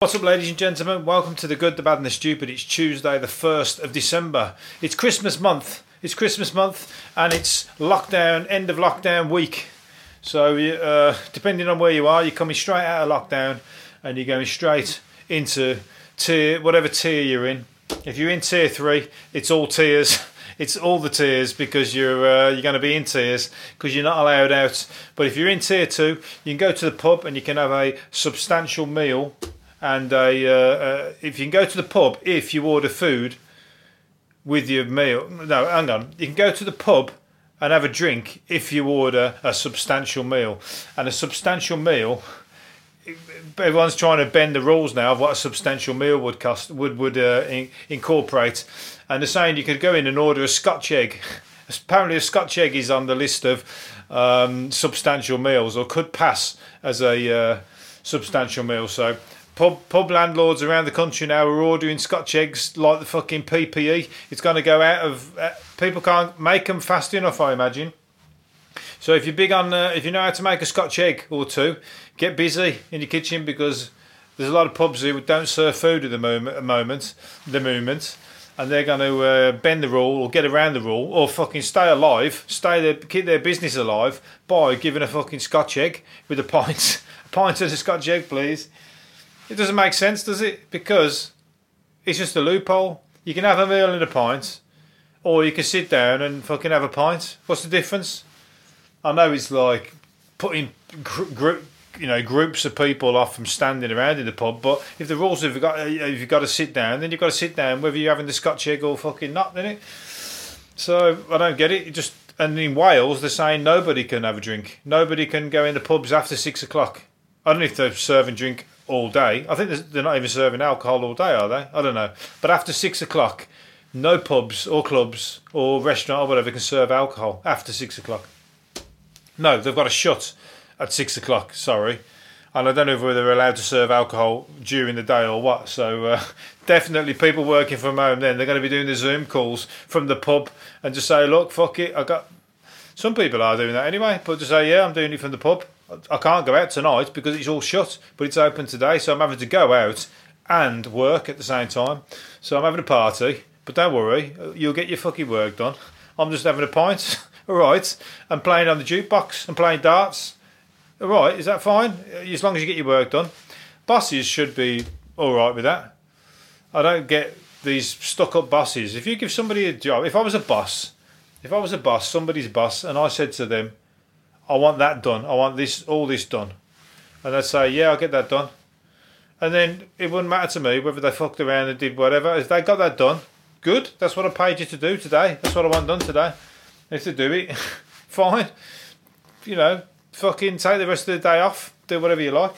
What's up, ladies and gentlemen? Welcome to the Good, the Bad, and the Stupid. It's Tuesday, the 1st of December. It's Christmas month. It's Christmas month, and it's lockdown, end of lockdown week. So, uh, depending on where you are, you're coming straight out of lockdown and you're going straight into tier, whatever tier you're in. If you're in tier three, it's all tiers. It's all the tiers because you're uh, you're going to be in tiers because you're not allowed out. But if you're in tier two, you can go to the pub and you can have a substantial meal and a, uh, uh, if you can go to the pub if you order food with your meal. No, hang on. You can go to the pub and have a drink if you order a substantial meal, and a substantial meal. Everyone's trying to bend the rules now of what a substantial meal would cost would would uh, in, incorporate, and they're saying you could go in and order a Scotch egg. Apparently, a Scotch egg is on the list of um, substantial meals, or could pass as a uh, substantial meal. So pub pub landlords around the country now are ordering Scotch eggs like the fucking PPE. It's going to go out of uh, people can't make them fast enough, I imagine. So if you're big on, uh, if you know how to make a Scotch egg or two, get busy in your kitchen because there's a lot of pubs who don't serve food at the moment, at moment, the moment, and they're going to uh, bend the rule or get around the rule or fucking stay alive, stay their, keep their business alive by giving a fucking Scotch egg with a pint, a pint of the Scotch egg, please. It doesn't make sense, does it? Because it's just a loophole. You can have a meal and a pint, or you can sit down and fucking have a pint. What's the difference? I know it's like putting group, you know, groups of people off from standing around in the pub. But if the rules have got, uh, if you've got to sit down, then you've got to sit down, whether you're having the Scotch egg or fucking not, then it? So I don't get it. it just and in Wales, they're saying nobody can have a drink. Nobody can go in the pubs after six o'clock. I don't know if they're serving drink all day. I think they're not even serving alcohol all day, are they? I don't know. But after six o'clock, no pubs or clubs or restaurant or whatever can serve alcohol after six o'clock. No, they've got to shut at six o'clock. Sorry, and I don't know whether they're allowed to serve alcohol during the day or what. So uh, definitely, people working from home then they're going to be doing the Zoom calls from the pub and just say, "Look, fuck it, I got." Some people are doing that anyway, but to say, "Yeah, I'm doing it from the pub." I can't go out tonight because it's all shut, but it's open today, so I'm having to go out and work at the same time. So I'm having a party, but don't worry, you'll get your fucking work done. I'm just having a pint, all right, and playing on the jukebox and playing darts. All right, is that fine? As long as you get your work done. Bosses should be all right with that. I don't get these stuck up bosses. If you give somebody a job, if I was a boss, if I was a boss, somebody's boss, and I said to them, I want that done. I want this, all this done. And they'd say, yeah, I'll get that done. And then it wouldn't matter to me whether they fucked around and did whatever. If they got that done, good. That's what I paid you to do today. That's what I want done today. If they do it, fine. You know, fucking take the rest of the day off. Do whatever you like.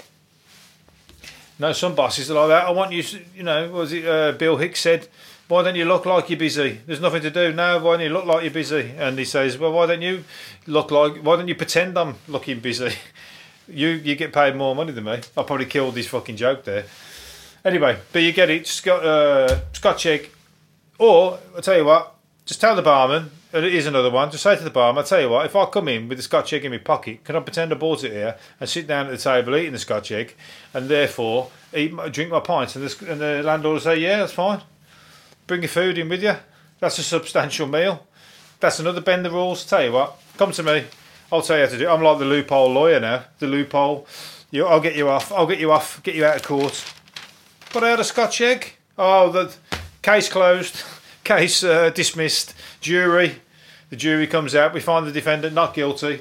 No, some bosses are like that. I want you, you know, was it uh, Bill Hicks said, why don't you look like you're busy? There's nothing to do now. Why don't you look like you're busy? And he says, well, why don't you look like? Why don't you pretend I'm looking busy? you you get paid more money than me. I probably killed his fucking joke there. Anyway, but you get it. Scott uh, Scotch egg, or I tell you what, just tell the barman. And it is another one. Just say to the barman, I tell you what, if I come in with the Scotch egg in my pocket, can I pretend I bought it here and sit down at the table eating the Scotch egg, and therefore eat, drink my pints, and the, and the landlord will say, yeah, that's fine. Bring your food in with you. That's a substantial meal. That's another bend the rules. Tell you what, come to me. I'll tell you how to do. it. I'm like the loophole lawyer now. The loophole. You, I'll get you off. I'll get you off. Get you out of court. But I had a Scotch egg. Oh, the case closed. Case uh, dismissed. Jury. The jury comes out. We find the defendant not guilty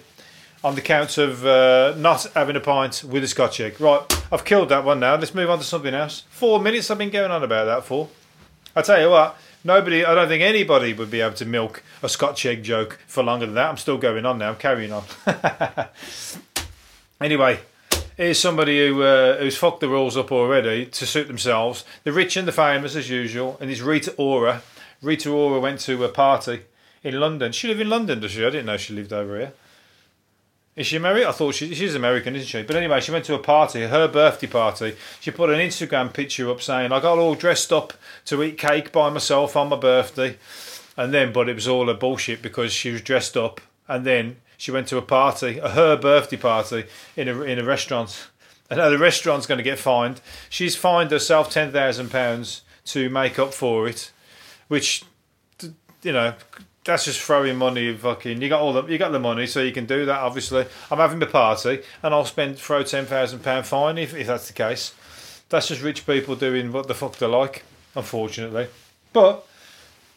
on the count of uh, not having a pint with a Scotch egg. Right, I've killed that one now. Let's move on to something else. Four minutes I've been going on about that for. I tell you what, nobody, I don't think anybody would be able to milk a Scotch egg joke for longer than that. I'm still going on now, I'm carrying on. anyway, here's somebody who uh, who's fucked the rules up already to suit themselves. The rich and the famous, as usual, and it's Rita Ora. Rita Ora went to a party in London. She lived in London, does she? I didn't know she lived over here. Is she married? I thought she, she's American, isn't she? But anyway, she went to a party, her birthday party. She put an Instagram picture up saying, I got all dressed up to eat cake by myself on my birthday. And then, but it was all a bullshit because she was dressed up and then she went to a party, a her birthday party in a, in a restaurant. And now the restaurant's going to get fined. She's fined herself ten thousand pounds to make up for it, which, you know, that's just throwing money. Fucking, you got all the you got the money, so you can do that. Obviously, I'm having a party, and I'll spend throw ten thousand pound fine if if that's the case. That's just rich people doing what the fuck they like, unfortunately. But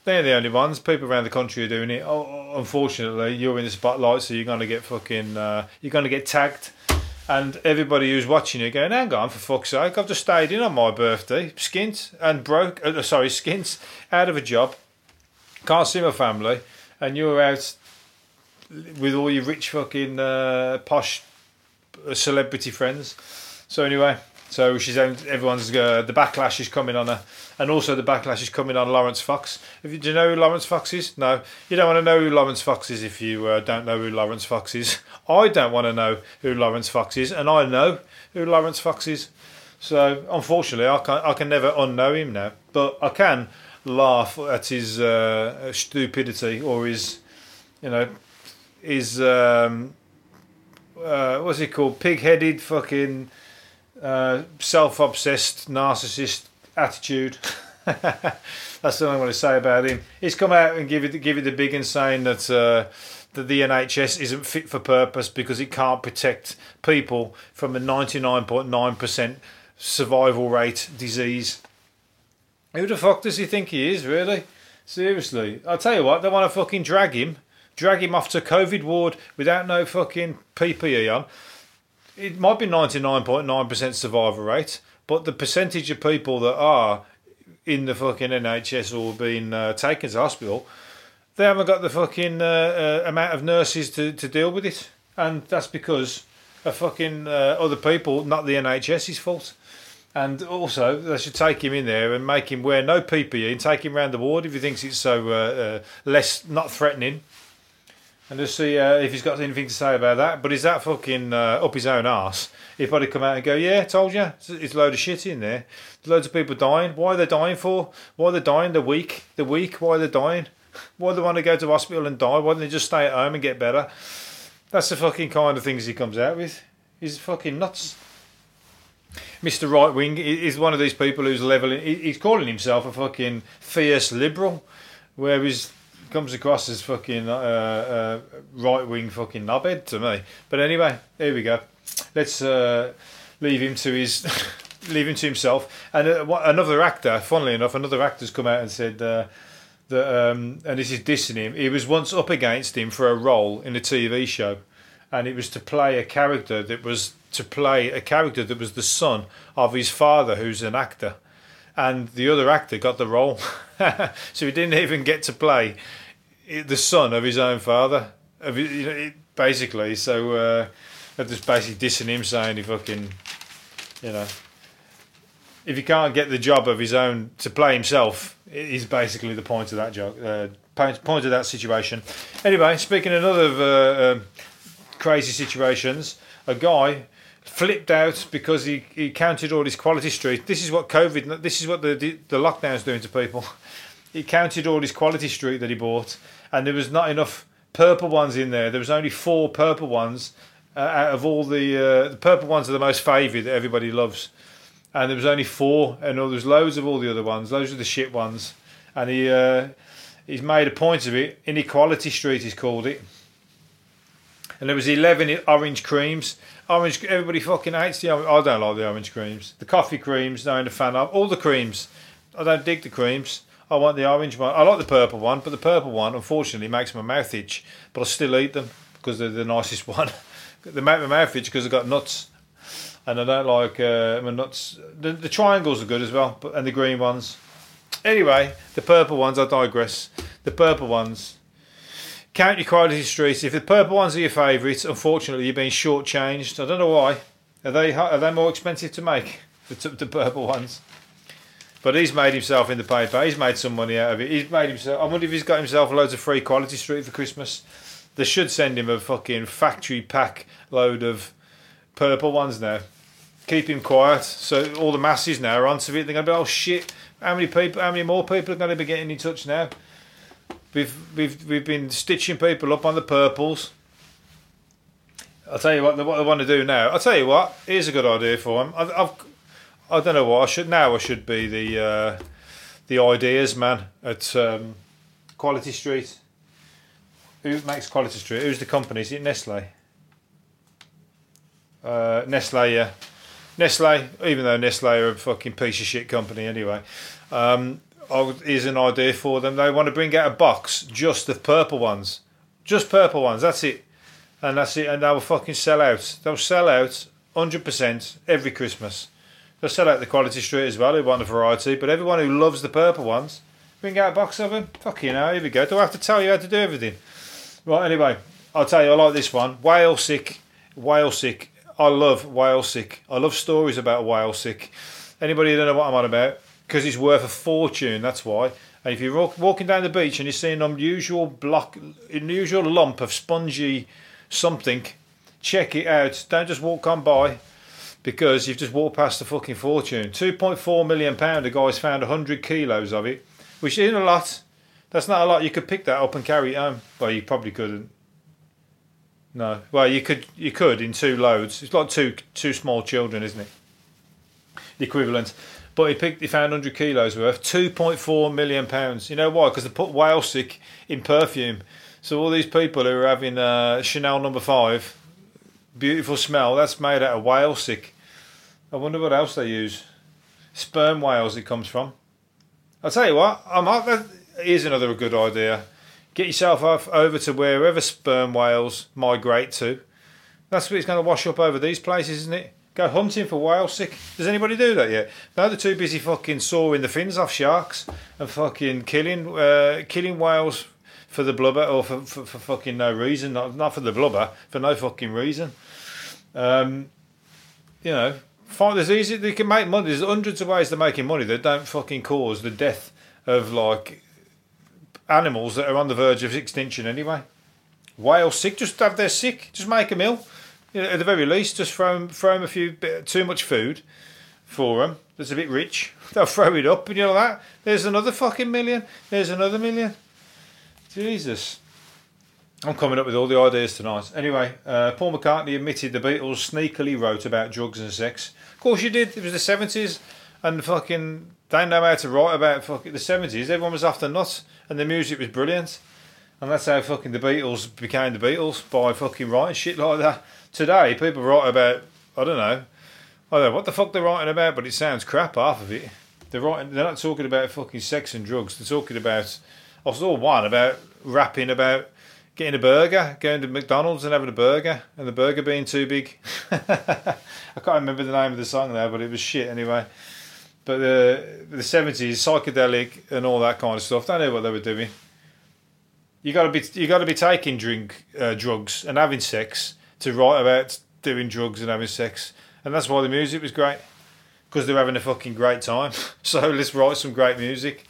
they're the only ones. People around the country are doing it. Oh, unfortunately, you're in the spotlight, so you're gonna get fucking uh, you're gonna get tagged. And everybody who's watching you going, hang on, for fuck's sake, I've just stayed in on my birthday, skint and broke, uh, sorry, skint, out of a job, can't see my family, and you're out with all your rich fucking uh, posh uh, celebrity friends. So anyway, so she's everyone's uh, the backlash is coming on her, and also the backlash is coming on Laurence Fox. If you, do you know who Laurence Fox is? No, you don't want to know who Laurence Fox is if you uh, don't know who Laurence Fox is. I don't want to know who Laurence Fox is, and I know who Laurence Fox is. So unfortunately, I can I can never unknow him now, but I can laugh at his uh, stupidity or his, you know, his um, uh, what's he called? Pig-headed fucking uh, self-obsessed narcissist attitude. That's all only I want to say about him. He's come out and give it give it the big and saying that uh, that the NHS isn't fit for purpose because it can't protect people from a 99.9% survival rate disease. Who the fuck does he think he is, really? Seriously. I'll tell you what, they want to fucking drag him, drag him off to COVID ward without no fucking PPE on it might be 99.9% survival rate, but the percentage of people that are in the fucking NHS or being uh, taken to hospital, they haven't got the fucking uh, uh, amount of nurses to, to deal with it. And that's because of fucking uh, other people, not the NHS's fault. And also, they should take him in there and make him wear no PPE and take him around the ward if he thinks it's so uh, uh, less, not threatening and just see uh, if he's got anything to say about that. But is that fucking uh, up his own ass? If probably come out and go, "Yeah, told you, it's a load of shit in there. There's loads of people dying. Why are they dying for? Why are they dying? The weak, the weak. Why are they dying? Why do they want to go to hospital and die? Why don't they just stay at home and get better?" That's the fucking kind of things he comes out with. He's fucking nuts. Mr. Right Wing is one of these people who's leveling. He's calling himself a fucking fierce liberal, where he's comes across as fucking uh, uh, right wing fucking knobhead to me. But anyway, here we go. Let's uh, leave him to his leave him to himself. And uh, another actor, funnily enough, another actor's come out and said uh, that, um, and this is dissing him. He was once up against him for a role in a TV show, and it was to play a character that was to play a character that was the son of his father, who's an actor and the other actor got the role. so he didn't even get to play the son of his own father. Basically, so uh, they're just basically dissing him, saying he fucking, you know, if he can't get the job of his own to play himself, is basically the point of that joke, uh, point of that situation. Anyway, speaking of other uh, um, crazy situations, a guy flipped out because he, he counted all his quality street. This is what COVID, this is what the, the, the lockdown's doing to people. He counted all his quality street that he bought, and there was not enough purple ones in there. There was only four purple ones uh, out of all the uh, the purple ones are the most favoured that everybody loves, and there was only four, and there was loads of all the other ones. Those are the shit ones, and he uh, he's made a point of it. Inequality Street, he's called it and there was 11 orange creams. Orange, everybody fucking hates the orange. I don't like the orange creams. The coffee creams, no, I'm a fan of. All the creams. I don't dig the creams. I want the orange one. I like the purple one, but the purple one, unfortunately, makes my mouth itch. But I still eat them because they're the nicest one. they make my mouth itch because I've got nuts. And I don't like uh, my nuts. The, the triangles are good as well, but, and the green ones. Anyway, the purple ones, I digress. The purple ones, Count your quality streets. If the purple ones are your favourites, unfortunately you're being shortchanged. I don't know why. Are they are they more expensive to make? The, the purple ones. But he's made himself in the paper. He's made some money out of it. He's made himself. I wonder if he's got himself loads of free quality street for Christmas. They should send him a fucking factory pack load of purple ones now. Keep him quiet. So all the masses now are onto it. They're going to be, oh shit, how many people, how many more people are going to be getting in touch now? We've we've we've been stitching people up on the purples. I'll tell you what, what I want to do now. I'll tell you what. Here's a good idea for them. I've, I've I don't know what I should now. I should be the uh, the ideas man at um, Quality Street. Who makes Quality Street? Who's the company? Is it Nestle? Uh, Nestle, yeah. Nestle, even though Nestle are a fucking piece of shit company anyway. Um, here's an idea for them. They want to bring out a box just of purple ones, just purple ones. That's it, and that's it. And they will fucking sell out. They'll sell out hundred percent every Christmas. They'll sell out the quality street as well. Who want a variety, but everyone who loves the purple ones, bring out a box of them. Fuck you know. Here we go. Do I have to tell you how to do everything? Right. Anyway, I'll tell you. I like this one. Whale sick. Whale sick. I love whale sick. I love stories about whale sick. Anybody don't know what I'm on about? Because it's worth a fortune. That's why. And if you're walking down the beach and you see an unusual block, unusual lump of spongy something, check it out. Don't just walk on by because you've just walked past a fucking fortune. Two point four million pound. A guy's found hundred kilos of it, which isn't a lot. That's not a lot. You could pick that up and carry it home. Well, you probably couldn't. No. Well, you could. You could in two loads. It's like two two small children, isn't it? The equivalent. But he picked, he found 100 kilos worth, 2.4 million pounds. You know why? Because they put whale sick in perfume. So all these people who are having uh, Chanel number five, beautiful smell, that's made out of whale sick. I wonder what else they use. Sperm whales it comes from. I'll tell you what, I might, here's another good idea. Get yourself off over to wherever sperm whales migrate to. That's what it's going to wash up over these places, isn't it? Go hunting for whale sick. Does anybody do that yet? No, they're too busy fucking sawing the fins off sharks and fucking killing uh, killing whales for the blubber or for, for, for, fucking no reason. Not not for the blubber, for no fucking reason. Um, you know, fine, there's easy they can make money. There's hundreds of ways they're making money that don't fucking cause the death of like animals that are on the verge of extinction anyway. Whale sick, just have their sick, just make a mill you know, at the very least, just throw them, throw them a few bit too much food for them that's a bit rich. They'll throw it up, and you know that. There's another fucking million. There's another million. Jesus. I'm coming up with all the ideas tonight. Anyway, uh, Paul McCartney admitted the Beatles sneakily wrote about drugs and sex. Of course, you did. It was the 70s, and fucking they know how to write about fucking the 70s. Everyone was after nuts, and the music was brilliant. And that's how fucking the Beatles became the Beatles by fucking writing shit like that. Today, people write about I don't know, I don't know what the fuck they're writing about, but it sounds crap. Half of it, they're writing. They're not talking about fucking sex and drugs. They're talking about. I saw one about rapping about getting a burger, going to McDonald's and having a burger, and the burger being too big. I can't remember the name of the song there, but it was shit anyway. But the the seventies, psychedelic and all that kind of stuff. They know what they were doing. You got to be you got to be taking drink uh, drugs and having sex to write about doing drugs and having sex, and that's why the music was great because they're having a fucking great time. so let's write some great music.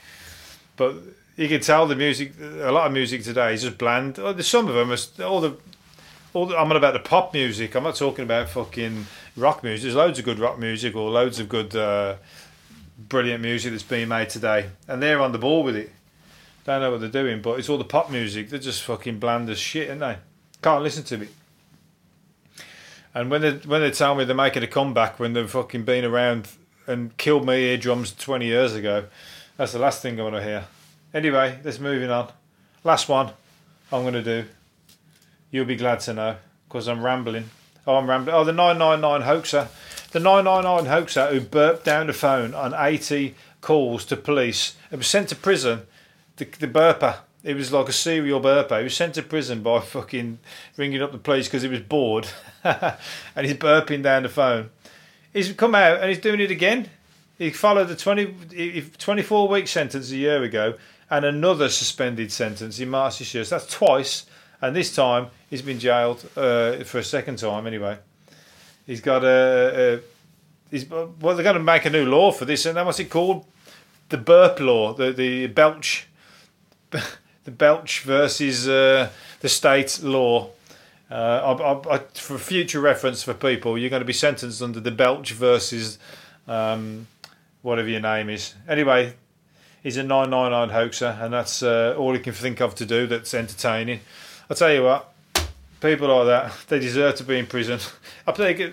But you can tell the music, a lot of music today is just bland. Oh, some of them are all the. All the, I'm not about the pop music. I'm not talking about fucking rock music. There's loads of good rock music or loads of good, uh, brilliant music that's being made today, and they're on the ball with it. Don't know what they're doing, but it's all the pop music. They're just fucking bland as shit, aren't they? Can't listen to it. And when they when they tell me they're making a comeback when they've fucking been around and killed my eardrums twenty years ago, that's the last thing I want to hear. Anyway, let's moving on. Last one I'm going to do. You'll be glad to know because I'm rambling. Oh, I'm rambling. Oh, the 999 hoaxer. The 999 hoaxer who burped down the phone on 80 calls to police and was sent to prison. The, the burper It was like a serial burper. He was sent to prison by fucking ringing up the police because he was bored, and he's burping down the phone. He's come out and he's doing it again. He followed the 20, 24 week sentence a year ago and another suspended sentence in March this that's twice, and this time he's been jailed uh, for a second time anyway. He's got a. a he's, well, they're going to make a new law for this, and what's it called? The burp law, the the belch the Belch versus uh, the state law. Uh, I, I, for future reference for people, you're going to be sentenced under the Belch versus um, whatever your name is. Anyway, he's a 999 hoaxer, and that's uh, all he can think of to do that's entertaining. I'll tell you what, people like that, they deserve to be in prison. I think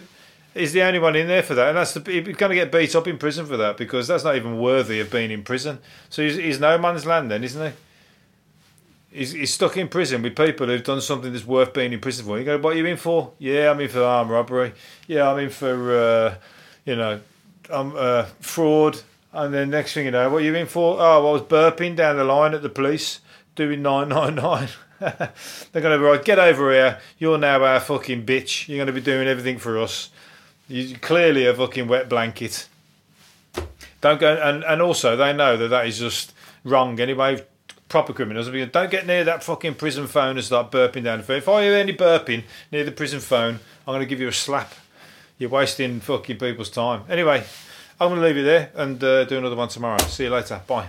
he's the only one in there for that, and that's the, he's going to get beat up in prison for that because that's not even worthy of being in prison. So he's, he's no man's land then, isn't he? He's, he's stuck in prison with people who've done something that's worth being in prison for. You go, what are you in for? Yeah, I'm in for armed robbery. Yeah, I'm in for, uh, you know, um, uh, fraud. And then next thing you know, what are you in for? Oh, I was burping down the line at the police doing 999. They're going to be like, get over here. You're now our fucking bitch. You're going to be doing everything for us. You're clearly a fucking wet blanket. Don't go, and, and also they know that that is just wrong anyway proper criminals. Don't get near that fucking prison phone and start burping down the phone. If I hear any burping near the prison phone, I'm going to give you a slap. You're wasting fucking people's time. Anyway, I'm going to leave you there and uh, do another one tomorrow. See you later. Bye.